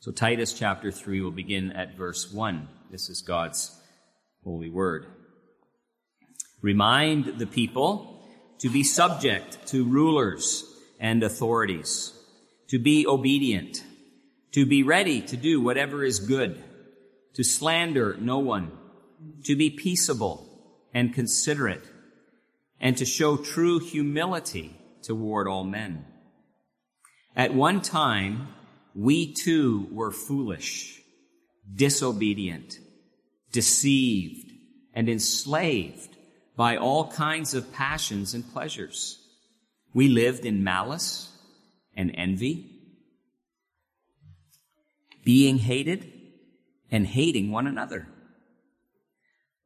So Titus chapter 3 will begin at verse 1. This is God's holy word. Remind the people to be subject to rulers and authorities, to be obedient, to be ready to do whatever is good, to slander no one, to be peaceable and considerate, and to show true humility toward all men. At one time, we too were foolish, disobedient, deceived, and enslaved by all kinds of passions and pleasures. We lived in malice and envy, being hated and hating one another.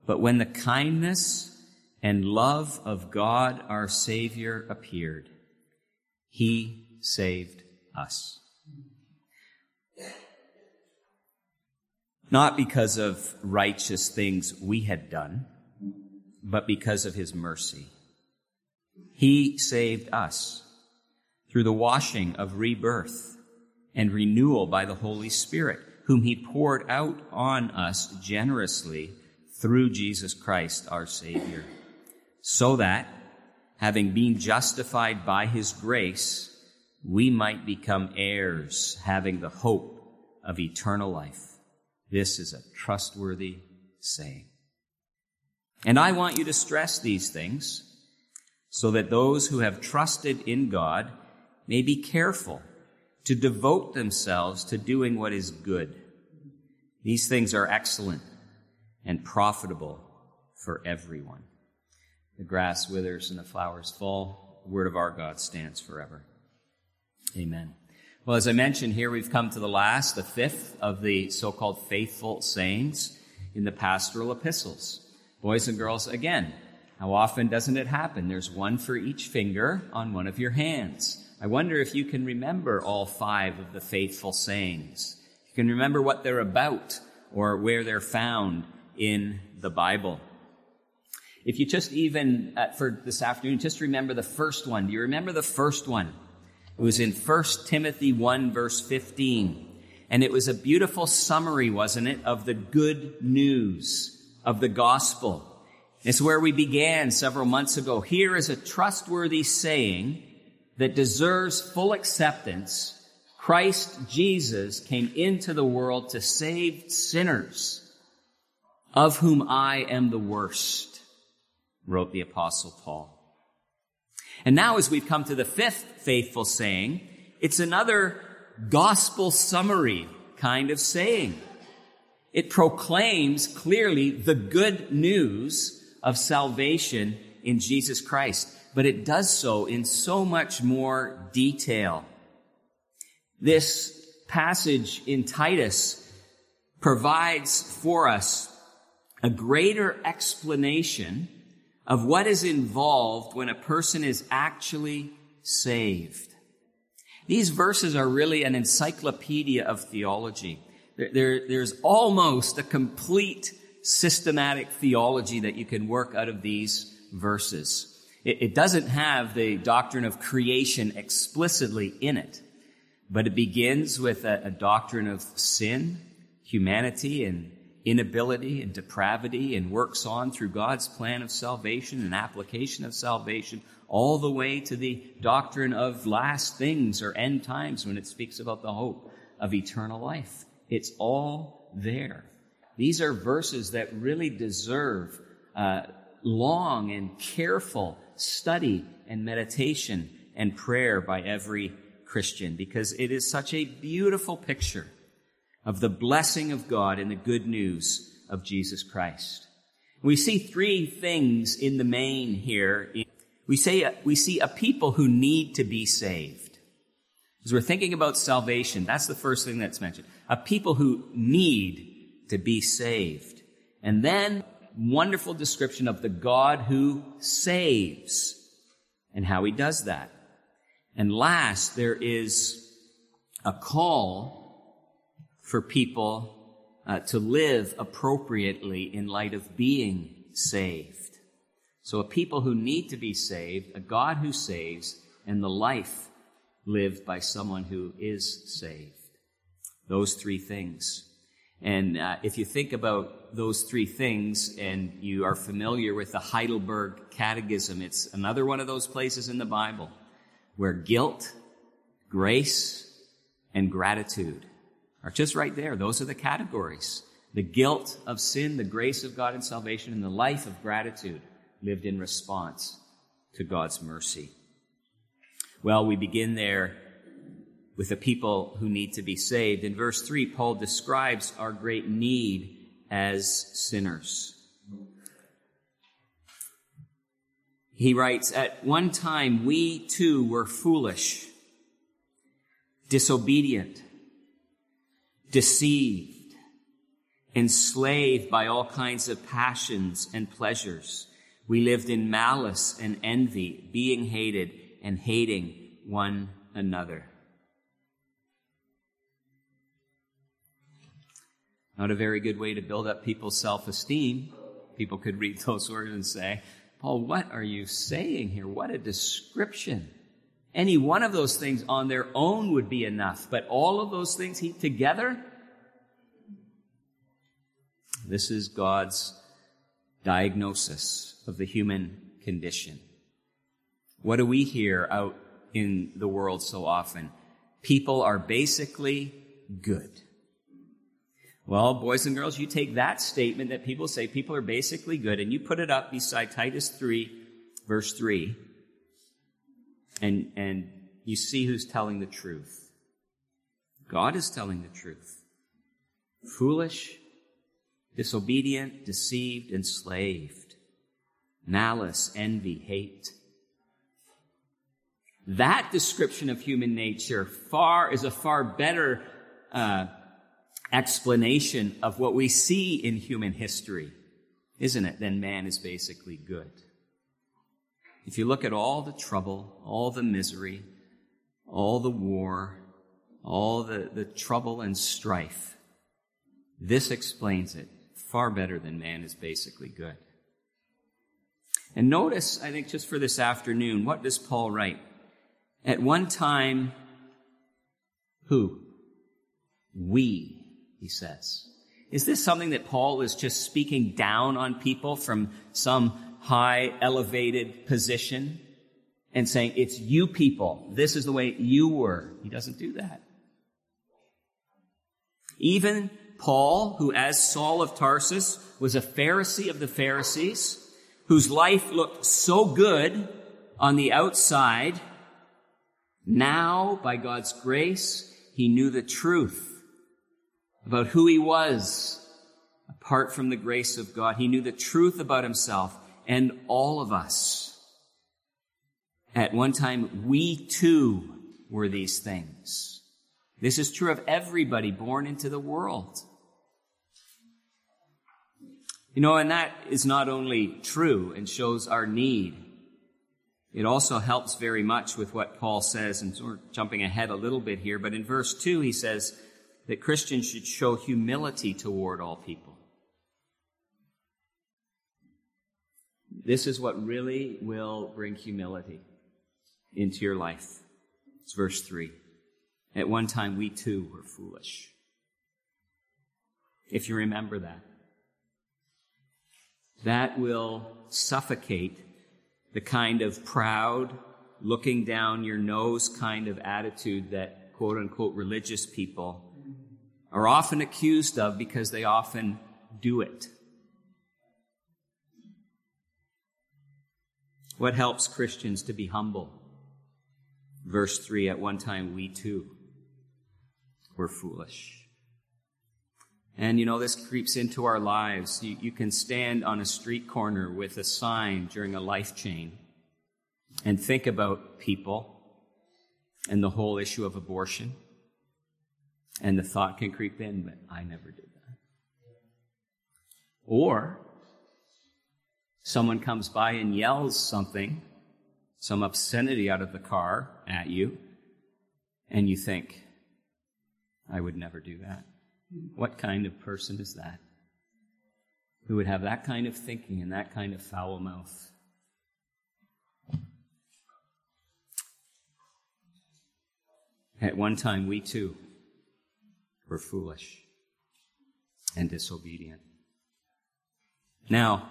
But when the kindness and love of God our Savior appeared, He saved us. Not because of righteous things we had done, but because of His mercy. He saved us through the washing of rebirth and renewal by the Holy Spirit, whom He poured out on us generously through Jesus Christ our Savior, so that, having been justified by His grace, we might become heirs, having the hope of eternal life. This is a trustworthy saying. And I want you to stress these things so that those who have trusted in God may be careful to devote themselves to doing what is good. These things are excellent and profitable for everyone. The grass withers and the flowers fall. The word of our God stands forever. Amen. Well, as I mentioned here, we've come to the last, the fifth of the so-called faithful sayings in the pastoral epistles. Boys and girls, again, how often doesn't it happen? There's one for each finger on one of your hands. I wonder if you can remember all five of the faithful sayings. You can remember what they're about or where they're found in the Bible. If you just even, uh, for this afternoon, just remember the first one. Do you remember the first one? It was in 1 Timothy 1 verse 15. And it was a beautiful summary, wasn't it, of the good news of the gospel. It's where we began several months ago. Here is a trustworthy saying that deserves full acceptance. Christ Jesus came into the world to save sinners, of whom I am the worst, wrote the apostle Paul. And now as we've come to the fifth faithful saying, it's another gospel summary kind of saying. It proclaims clearly the good news of salvation in Jesus Christ, but it does so in so much more detail. This passage in Titus provides for us a greater explanation of what is involved when a person is actually saved. These verses are really an encyclopedia of theology. There, there, there's almost a complete systematic theology that you can work out of these verses. It, it doesn't have the doctrine of creation explicitly in it, but it begins with a, a doctrine of sin, humanity, and inability and depravity and works on through God's plan of salvation and application of salvation all the way to the doctrine of last things or end times when it speaks about the hope of eternal life. It's all there. These are verses that really deserve uh, long and careful study and meditation and prayer by every Christian because it is such a beautiful picture of the blessing of God and the good news of Jesus Christ. We see three things in the main here. We say, we see a people who need to be saved. As we're thinking about salvation, that's the first thing that's mentioned. A people who need to be saved. And then wonderful description of the God who saves and how he does that. And last, there is a call for people uh, to live appropriately in light of being saved. So a people who need to be saved, a God who saves, and the life lived by someone who is saved. Those three things. And uh, if you think about those three things and you are familiar with the Heidelberg Catechism, it's another one of those places in the Bible where guilt, grace, and gratitude are just right there. Those are the categories. The guilt of sin, the grace of God in salvation, and the life of gratitude lived in response to God's mercy. Well, we begin there with the people who need to be saved. In verse 3, Paul describes our great need as sinners. He writes, At one time we too were foolish, disobedient, deceived, enslaved by all kinds of passions and pleasures. We lived in malice and envy, being hated and hating one another. Not a very good way to build up people's self esteem. People could read those words and say, Paul, what are you saying here? What a description. Any one of those things on their own would be enough, but all of those things heaped together? This is God's diagnosis of the human condition. What do we hear out in the world so often? People are basically good. Well, boys and girls, you take that statement that people say people are basically good and you put it up beside Titus 3, verse 3, and, and you see who's telling the truth. God is telling the truth. Foolish, disobedient, deceived, enslaved, malice, envy, hate. That description of human nature far is a far better uh, explanation of what we see in human history, isn't it? Then man is basically good. If you look at all the trouble, all the misery, all the war, all the, the trouble and strife, this explains it far better than man is basically good. And notice, I think just for this afternoon, what does Paul write? At one time, who? We he says. Is this something that Paul is just speaking down on people from some high elevated position and saying, it's you people. This is the way you were. He doesn't do that. Even Paul, who as Saul of Tarsus was a Pharisee of the Pharisees, whose life looked so good on the outside, now, by God's grace, he knew the truth about who he was apart from the grace of God. He knew the truth about himself and all of us. At one time, we too were these things. This is true of everybody born into the world. You know, and that is not only true and shows our need, it also helps very much with what Paul says, and we're jumping ahead a little bit here, but in verse 2 he says, that Christians should show humility toward all people. This is what really will bring humility into your life. It's verse 3. At one time, we too were foolish. If you remember that, that will suffocate the kind of proud, looking down your nose kind of attitude that quote unquote religious people are often accused of because they often do it. What helps Christians to be humble? Verse 3 At one time, we too were foolish. And you know, this creeps into our lives. You, you, can stand on a street corner with a sign during a life chain and think about people and the whole issue of abortion. And the thought can creep in, but I never did that. Or someone comes by and yells something, some obscenity out of the car at you, and you think, I would never do that. What kind of person is that? Who would have that kind of thinking and that kind of foul mouth? At one time, we too were foolish and disobedient. Now,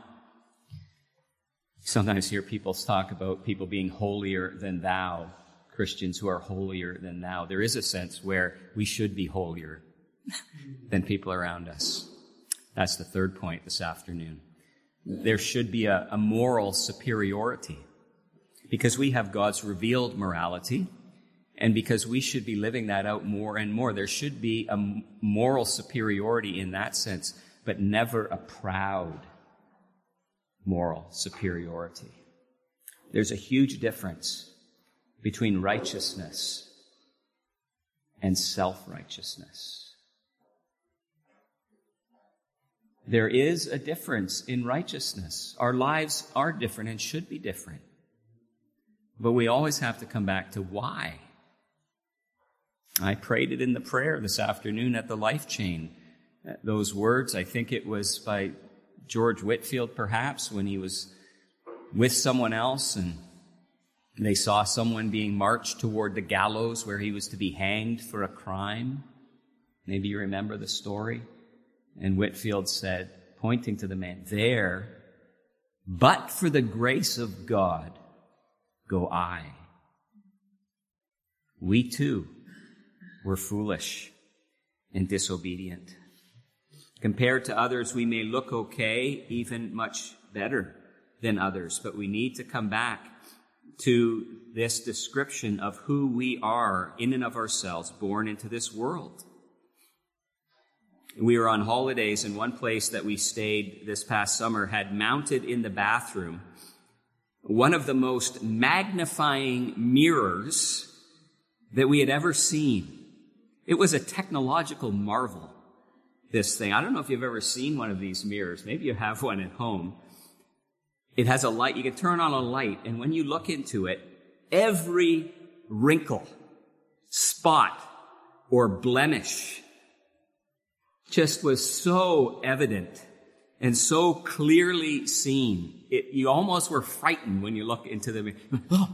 sometimes hear people talk about people being holier than thou, Christians who are holier than thou. There is a sense where we should be holier than people around us. That's the third point this afternoon. There should be a, a moral superiority because we have God's revealed morality and because we should be living that out more and more. There should be a moral superiority in that sense, but never a proud moral superiority. There's a huge difference between righteousness and self-righteousness. There is a difference in righteousness. Our lives are different and should be different. But we always have to come back to why. I prayed it in the prayer this afternoon at the life chain. Those words, I think it was by George Whitefield, perhaps, when he was with someone else and they saw someone being marched toward the gallows where he was to be hanged for a crime. Maybe you remember the story. And Whitefield said, pointing to the man, there, but for the grace of God, go I. We too were foolish and disobedient. Compared to others, we may look okay, even much better than others, but we need to come back to this description of who we are in and of ourselves, born into this world. We were on holidays, and one place that we stayed this past summer had mounted in the bathroom one of the most magnifying mirrors that we had ever seen. It was a technological marvel, this thing. I don't know if you've ever seen one of these mirrors. Maybe you have one at home. It has a light. You can turn on a light, and when you look into it, every wrinkle, spot, or blemish just was so evident and so clearly seen. It, you almost were frightened when you look into the mirror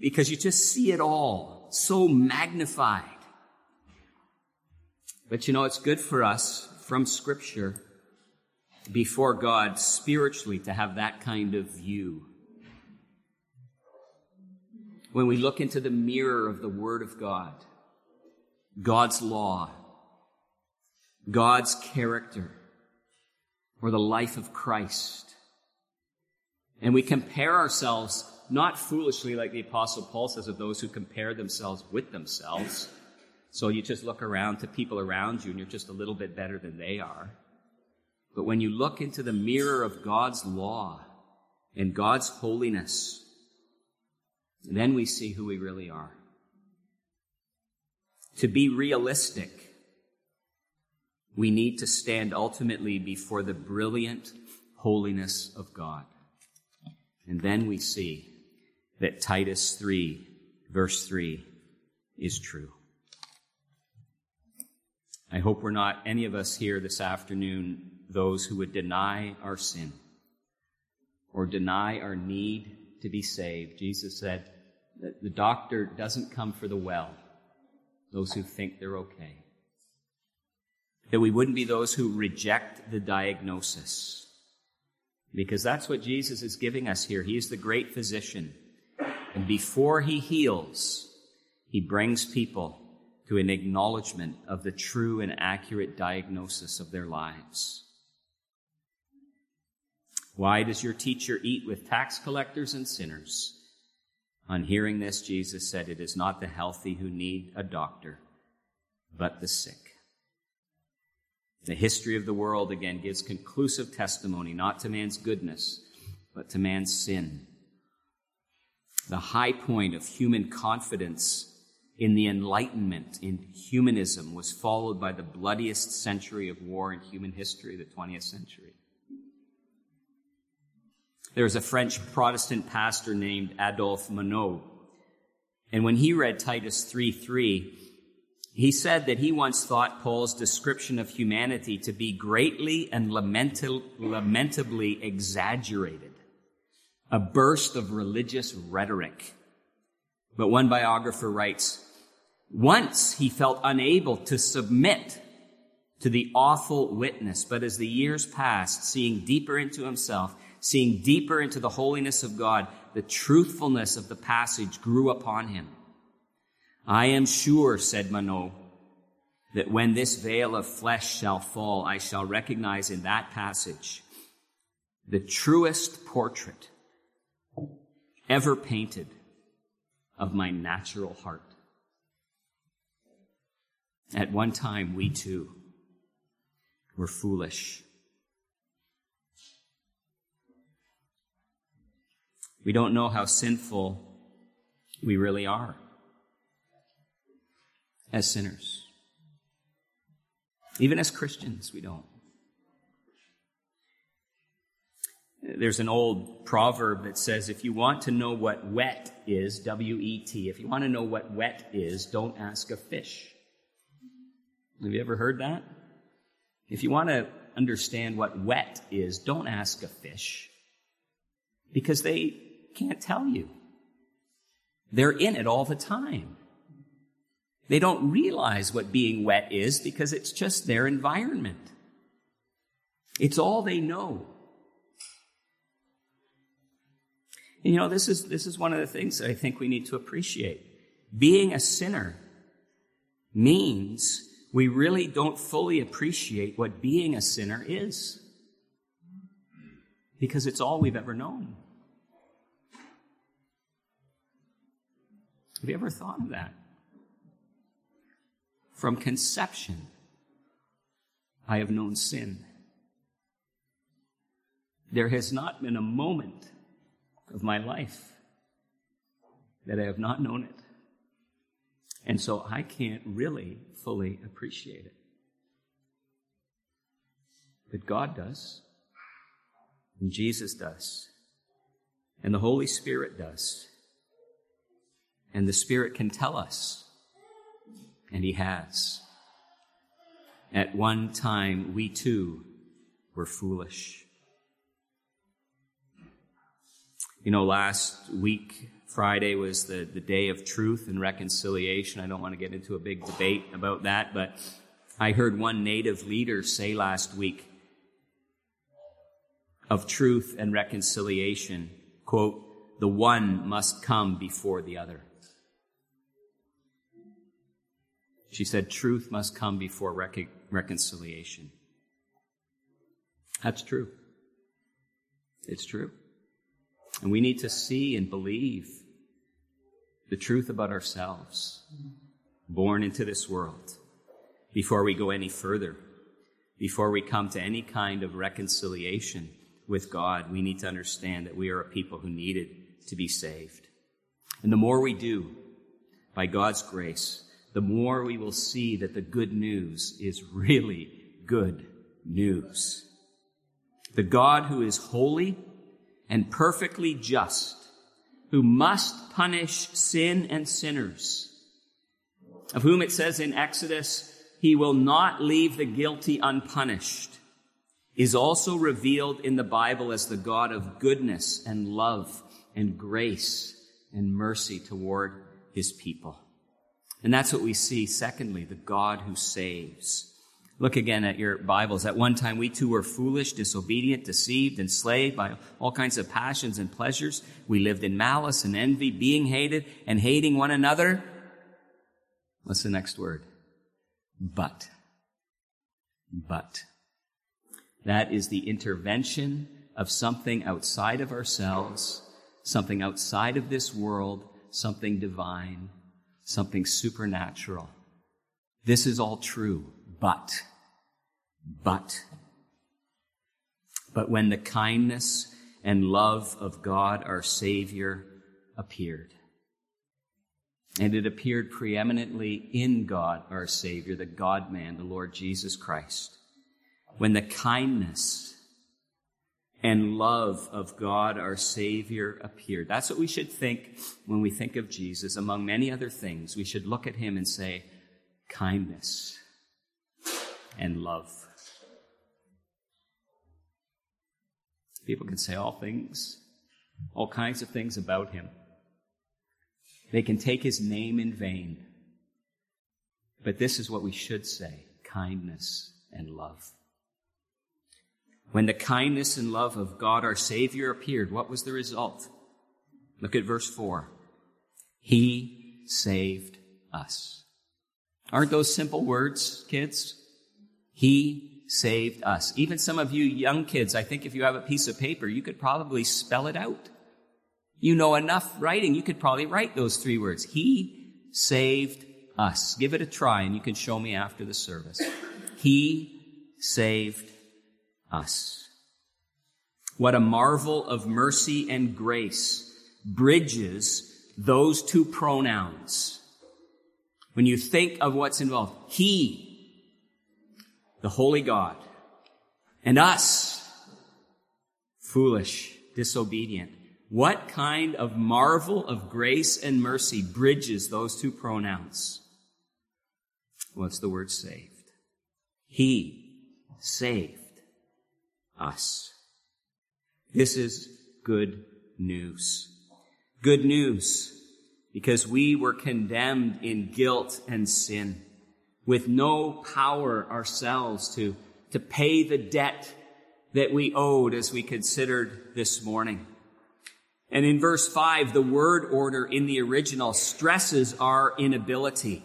because you just see it all so magnified. But you know, it's good for us from Scripture before God spiritually to have that kind of view. When we look into the mirror of the Word of God, God's law, God's character, or the life of Christ, and we compare ourselves not foolishly like the apostle Paul says of those who compare themselves with themselves. So you just look around to people around you and you're just a little bit better than they are. But when you look into the mirror of God's law and God's holiness, then we see who we really are. To be realistic, we need to stand ultimately before the brilliant holiness of God. And then we see that Titus 3, verse 3, is true. I hope we're not any of us here this afternoon those who would deny our sin or deny our need to be saved. Jesus said that the doctor doesn't come for the well, those who think they're okay. That we wouldn't be those who reject the diagnosis. Because that's what Jesus is giving us here. He is the great physician. And before he heals, he brings people to an acknowledgement of the true and accurate diagnosis of their lives. Why does your teacher eat with tax collectors and sinners? On hearing this, Jesus said, It is not the healthy who need a doctor, but the sick. The history of the world again gives conclusive testimony not to man's goodness, but to man's sin. The high point of human confidence in the Enlightenment, in humanism, was followed by the bloodiest century of war in human history, the 20th century. There was a French Protestant pastor named Adolphe Monod. And when he read Titus 3 3, he said that he once thought Paul's description of humanity to be greatly and lamentably exaggerated, a burst of religious rhetoric. But one biographer writes, once he felt unable to submit to the awful witness. But as the years passed, seeing deeper into himself, seeing deeper into the holiness of God, the truthfulness of the passage grew upon him. I am sure, said Monod, that when this veil of flesh shall fall, I shall recognize in that passage the truest portrait ever painted of my natural heart. At one time, we too were foolish. We don't know how sinful we really are as sinners. Even as Christians, we don't. There's an old proverb that says if you want to know what wet is, W E T, if you want to know what wet is, don't ask a fish. Have you ever heard that? If you want to understand what wet is, don't ask a fish because they can't tell you. They're in it all the time. They don't realize what being wet is because it's just their environment. It's all they know. And you know, this is, this is one of the things that I think we need to appreciate. Being a sinner means we really don't fully appreciate what being a sinner is. Because it's all we've ever known. Have you ever thought of that? From conception, I have known sin. There has not been a moment of my life that I have not known it. And so I can't really fully appreciate it. But God does. And Jesus does. And the Holy Spirit does. And the Spirit can tell us. And He has. At one time, we too were foolish. You know, last week, Friday was the, the day of truth and reconciliation. I don't want to get into a big debate about that, but I heard one native leader say last week of truth and reconciliation, quote, the one must come before the other. She said, truth must come before rec- reconciliation. That's true. It's true. And we need to see and believe the truth about ourselves, born into this world, before we go any further, before we come to any kind of reconciliation with God, we need to understand that we are a people who needed to be saved. And the more we do, by God's grace, the more we will see that the good news is really good news. The God who is holy and perfectly just who must punish sin and sinners, of whom it says in Exodus, he will not leave the guilty unpunished, is also revealed in the Bible as the God of goodness and love and grace and mercy toward his people. And that's what we see, secondly, the God who saves. Look again at your Bibles. At one time, we too were foolish, disobedient, deceived, enslaved by all kinds of passions and pleasures. We lived in malice and envy, being hated and hating one another. What's the next word? But. But. That is the intervention of something outside of ourselves, something outside of this world, something divine, something supernatural. This is all true but, but, but when the kindness and love of God our Savior appeared, and it appeared preeminently in God our Savior, the God man, the Lord Jesus Christ, when the kindness and love of God our Savior appeared. That's what we should think when we think of Jesus. Among many other things, we should look at him and say, kindness and love. People can say all things, all kinds of things about him. They can take his name in vain. But this is what we should say kindness and love. When the kindness and love of God our Savior appeared, what was the result? Look at verse 4. He saved us. Aren't those simple words, kids? He saved us. Even some of you young kids, I think if you have a piece of paper, you could probably spell it out. You know enough writing, you could probably write those three words. He saved us. Give it a try and you can show me after the service. He saved us. What a marvel of mercy and grace bridges those two pronouns. When you think of what's involved, He, the Holy God, and us, foolish, disobedient. What kind of marvel of grace and mercy bridges those two pronouns? What's the word saved? He saved us. This is good news. Good news because we were condemned in guilt and sin with no power ourselves to, to pay the debt that we owed as we considered this morning. And in verse 5, the word order in the original stresses our inability.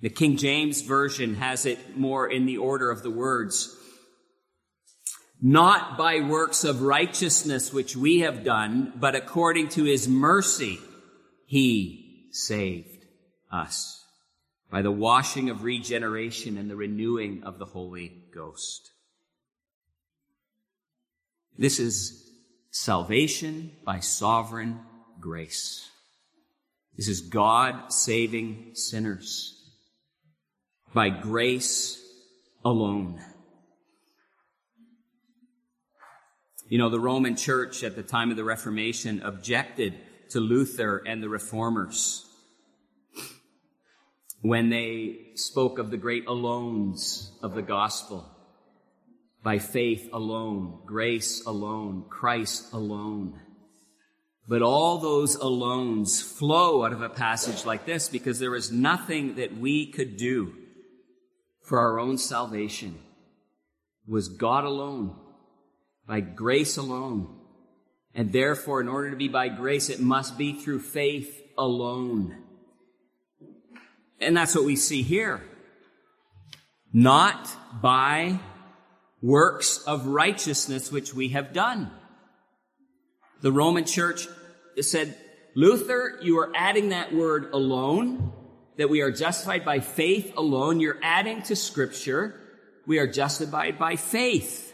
The King James Version has it more in the order of the words. Not by works of righteousness which we have done, but according to his mercy, he saved us by the washing of regeneration and the renewing of the Holy Ghost. This is salvation by sovereign grace. This is God saving sinners by grace alone. You know, the Roman church at the time of the Reformation objected to Luther and the reformers when they spoke of the great alones of the gospel by faith alone, grace alone, Christ alone. But all those alones flow out of a passage like this because there is nothing that we could do for our own salvation. It was God alone, by grace alone. And therefore, in order to be by grace, it must be through faith alone. And that's what we see here. Not by works of righteousness which we have done. The Roman church said, Luther, you are adding that word alone, that we are justified by faith alone. You're adding to scripture, we are justified by faith.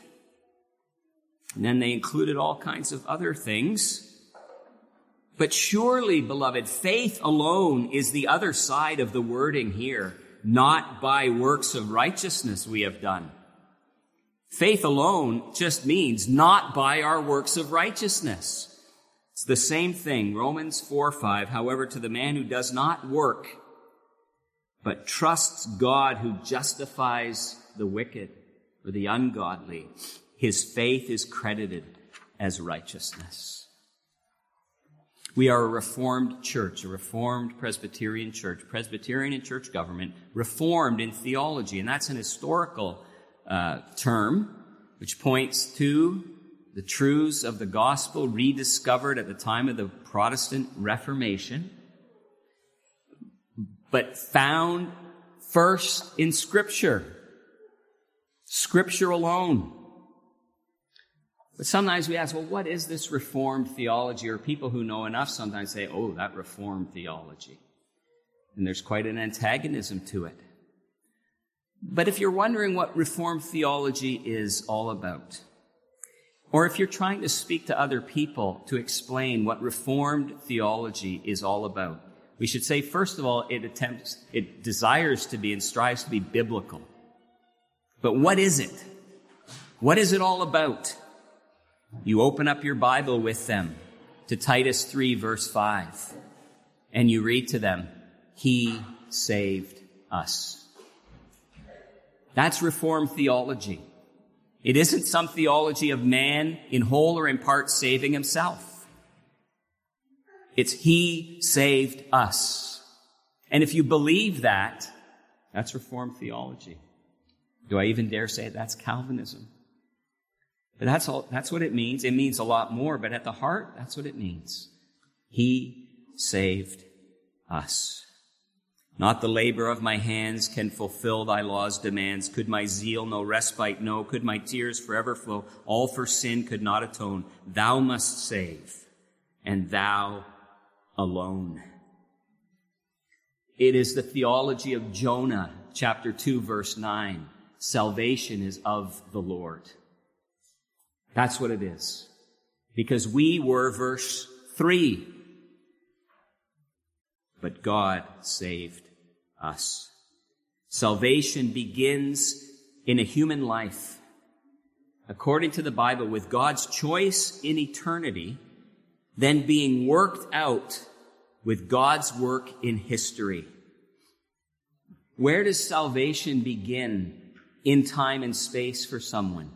And then they included all kinds of other things. But surely, beloved, faith alone is the other side of the wording here, not by works of righteousness we have done. Faith alone just means not by our works of righteousness. It's the same thing. Romans 4 5. However, to the man who does not work, but trusts God who justifies the wicked or the ungodly, his faith is credited as righteousness. We are a reformed church, a reformed Presbyterian church, Presbyterian in church government, reformed in theology, and that's an historical uh, term, which points to the truths of the gospel rediscovered at the time of the Protestant Reformation, but found first in Scripture. Scripture alone. But sometimes we ask, well, what is this Reformed theology? Or people who know enough sometimes say, oh, that Reformed theology. And there's quite an antagonism to it. But if you're wondering what Reformed theology is all about, or if you're trying to speak to other people to explain what Reformed theology is all about, we should say, first of all, it attempts, it desires to be and strives to be biblical. But what is it? What is it all about? You open up your Bible with them to Titus 3 verse 5 and you read to them, He saved us. That's Reformed theology. It isn't some theology of man in whole or in part saving himself. It's He saved us. And if you believe that, that's Reformed theology. Do I even dare say it? That's Calvinism. That's all, that's what it means. It means a lot more, but at the heart, that's what it means. He saved us. Not the labor of my hands can fulfill thy law's demands. Could my zeal no respite know? Could my tears forever flow? All for sin could not atone. Thou must save, and thou alone. It is the theology of Jonah, chapter 2, verse 9. Salvation is of the Lord. That's what it is. Because we were, verse 3, but God saved us. Salvation begins in a human life, according to the Bible, with God's choice in eternity, then being worked out with God's work in history. Where does salvation begin in time and space for someone?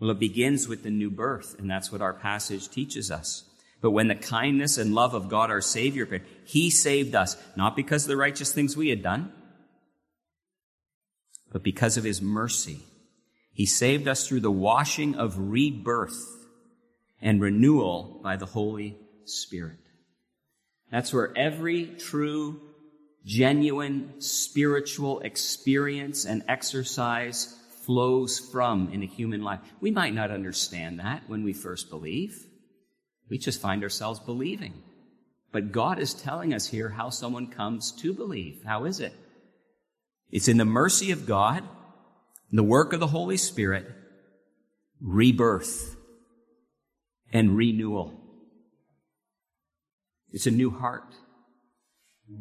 Well, it begins with the new birth, and that's what our passage teaches us. But when the kindness and love of God our Savior appeared, He saved us, not because of the righteous things we had done, but because of His mercy. He saved us through the washing of rebirth and renewal by the Holy Spirit. That's where every true, genuine spiritual experience and exercise flows from in a human life. We might not understand that when we first believe. We just find ourselves believing. But God is telling us here how someone comes to believe. How is it? It's in the mercy of God, the work of the Holy Spirit, rebirth and renewal. It's a new heart.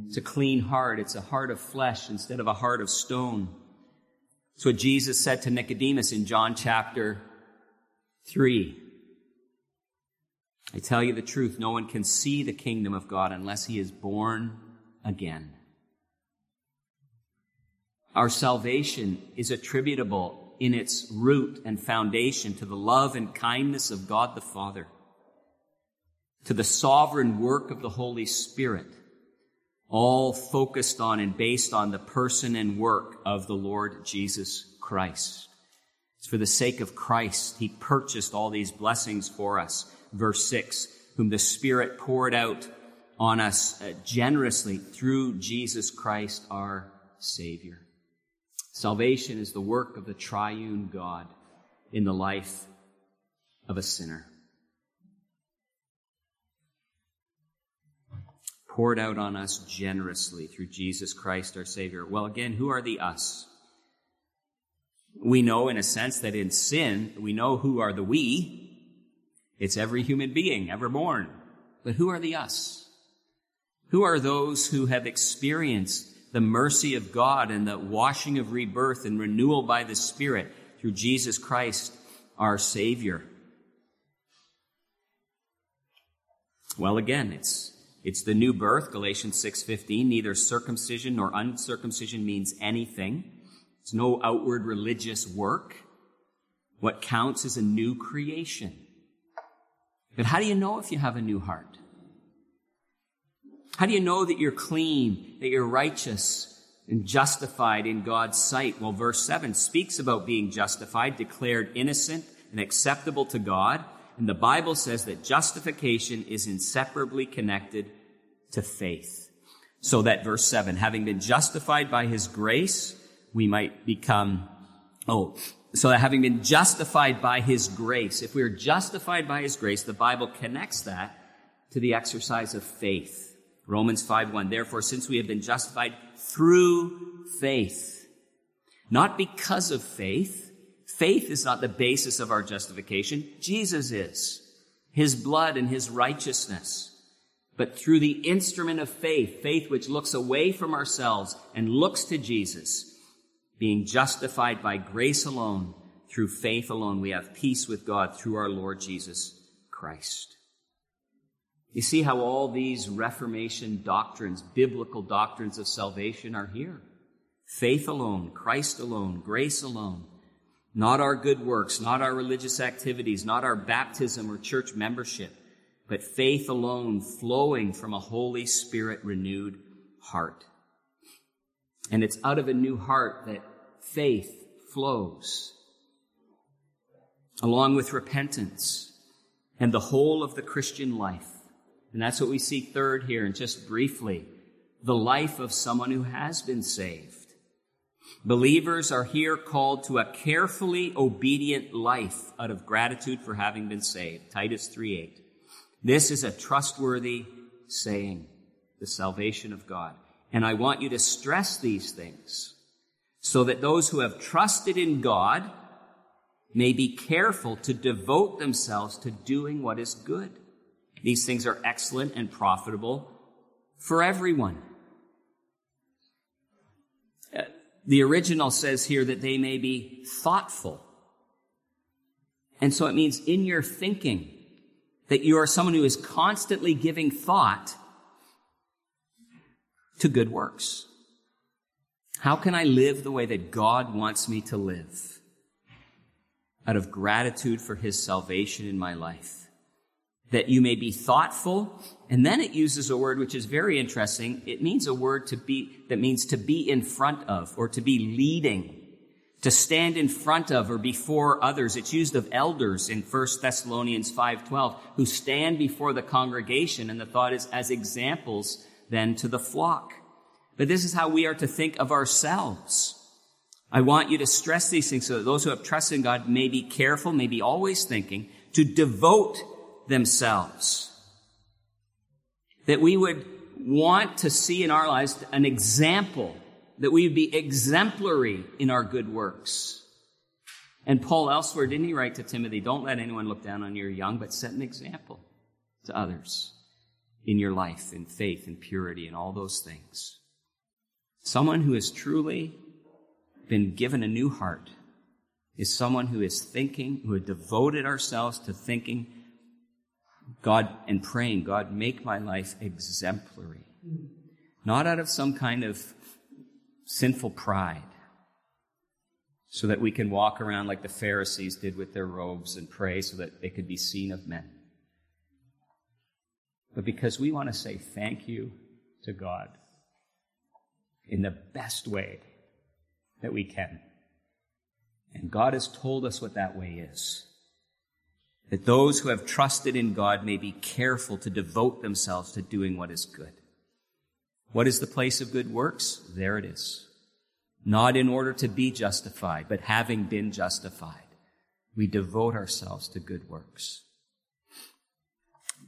It's a clean heart. It's a heart of flesh instead of a heart of stone. It's what Jesus said to Nicodemus in John chapter 3. I tell you the truth, no one can see the kingdom of God unless he is born again. Our salvation is attributable in its root and foundation to the love and kindness of God the Father, to the sovereign work of the Holy Spirit, all focused on and based on the person and work of the Lord Jesus Christ. It's for the sake of Christ. He purchased all these blessings for us verse 6, whom the Spirit poured out on us uh, generously through Jesus Christ our Savior. Salvation is the work of the triune God in the life of a sinner. Poured out on us generously through Jesus Christ our Savior. Well, again, who are the us? We know in a sense that in sin, we know who are the we, it's every human being ever born. But who are the us? Who are those who have experienced the mercy of God and the washing of rebirth and renewal by the Spirit through Jesus Christ, our Savior? Well, again, it's, it's the new birth, Galatians 6.15. Neither circumcision nor uncircumcision means anything. It's no outward religious work. What counts is a new creation. But how do you know if you have a new heart? How do you know that you're clean, that you're righteous and justified in God's sight? Well, verse 7 speaks about being justified, declared innocent and acceptable to God. And the Bible says that justification is inseparably connected to faith. So that verse 7, having been justified by his grace, we might become, oh, so that having been justified by his grace, if we are justified by his grace, the Bible connects that to the exercise of faith. Romans 5 1. Therefore, since we have been justified through faith, not because of faith, faith is not the basis of our justification. Jesus is. His blood and his righteousness. But through the instrument of faith, faith which looks away from ourselves and looks to Jesus, being justified by grace alone, through faith alone, we have peace with God through our Lord Jesus Christ. You see how all these Reformation doctrines, biblical doctrines of salvation are here. Faith alone, Christ alone, grace alone. Not our good works, not our religious activities, not our baptism or church membership, but faith alone flowing from a Holy Spirit renewed heart. And it's out of a new heart that faith flows, along with repentance and the whole of the Christian life. And that's what we see third here, and just briefly, the life of someone who has been saved. Believers are here called to a carefully obedient life out of gratitude for having been saved. Titus 3:8. This is a trustworthy saying, the salvation of God. And I want you to stress these things so that those who have trusted in God may be careful to devote themselves to doing what is good. These things are excellent and profitable for everyone. Uh, the original says here that they may be thoughtful. And so it means in your thinking that you are someone who is constantly giving thought to good works. How can I live the way that God wants me to live? Out of gratitude for his salvation in my life. That you may be thoughtful. And then it uses a word which is very interesting. It means a word to be, that means to be in front of or to be leading. To stand in front of or before others. It's used of elders in 1 Thessalonians 5.12 who stand before the congregation. And the thought is as examples then to the flock. But this is how we are to think of ourselves. I want you to stress these things so that those who have trusted in God may be careful, may be always thinking to devote themselves. That we would want to see in our lives an example, that we would be exemplary in our good works. And Paul elsewhere, didn't he write to Timothy, don't let anyone look down on your young, but set an example to others in your life, in faith, in purity, and all those things. Someone who has truly been given a new heart is someone who is thinking, who had devoted ourselves to thinking God and praying, God, make my life exemplary. Not out of some kind of sinful pride, so that we can walk around like the Pharisees did with their robes and pray so that they could be seen of men. But because we want to say thank you to God in the best way that we can. And God has told us what that way is. That those who have trusted in God may be careful to devote themselves to doing what is good. What is the place of good works? There it is. Not in order to be justified, but having been justified, we devote ourselves to good works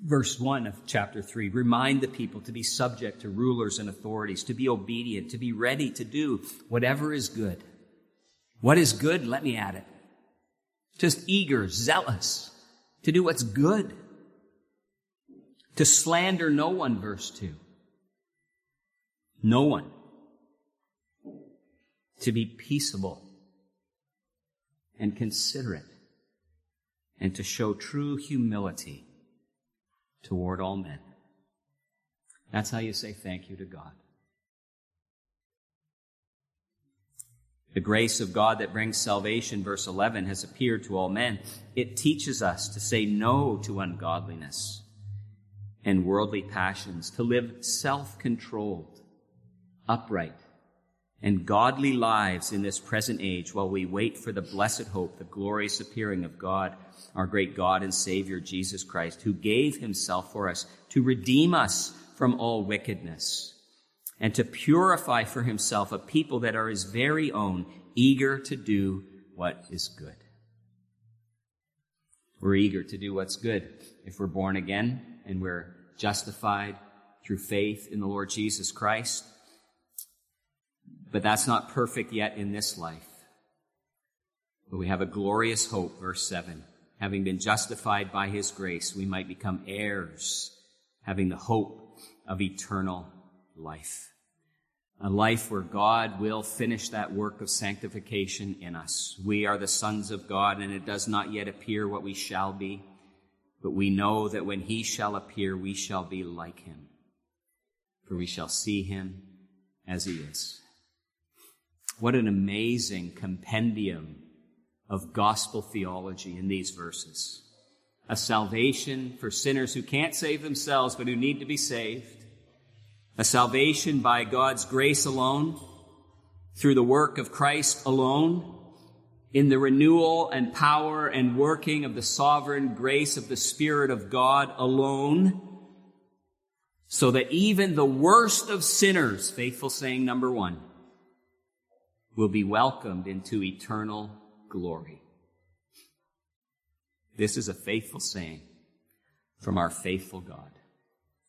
verse 1 of chapter 3. Remind the people to be subject to rulers and authorities, to be obedient, to be ready to do whatever is good. What is good? Let me add it. Just eager, zealous to do what's good. To slander no one, verse 2. No one. To be peaceable and considerate and to show true humility toward all men. That's how you say thank you to God. The grace of God that brings salvation, verse 11, has appeared to all men. It teaches us to say no to ungodliness and worldly passions, to live self-controlled, upright, and godly lives in this present age while we wait for the blessed hope, the glorious appearing of God, our great God and Savior, Jesus Christ, who gave himself for us to redeem us from all wickedness and to purify for himself a people that are his very own, eager to do what is good. We're eager to do what's good if we're born again and we're justified through faith in the Lord Jesus Christ. But that's not perfect yet in this life. But we have a glorious hope, verse 7. Having been justified by his grace, we might become heirs, having the hope of eternal life. A life where God will finish that work of sanctification in us. We are the sons of God, and it does not yet appear what we shall be, but we know that when he shall appear, we shall be like him, for we shall see him as he is. What an amazing compendium of gospel theology in these verses. A salvation for sinners who can't save themselves but who need to be saved. A salvation by God's grace alone, through the work of Christ alone, in the renewal and power and working of the sovereign grace of the Spirit of God alone, so that even the worst of sinners, faithful saying number one, will be welcomed into eternal glory. This is a faithful saying from our faithful God.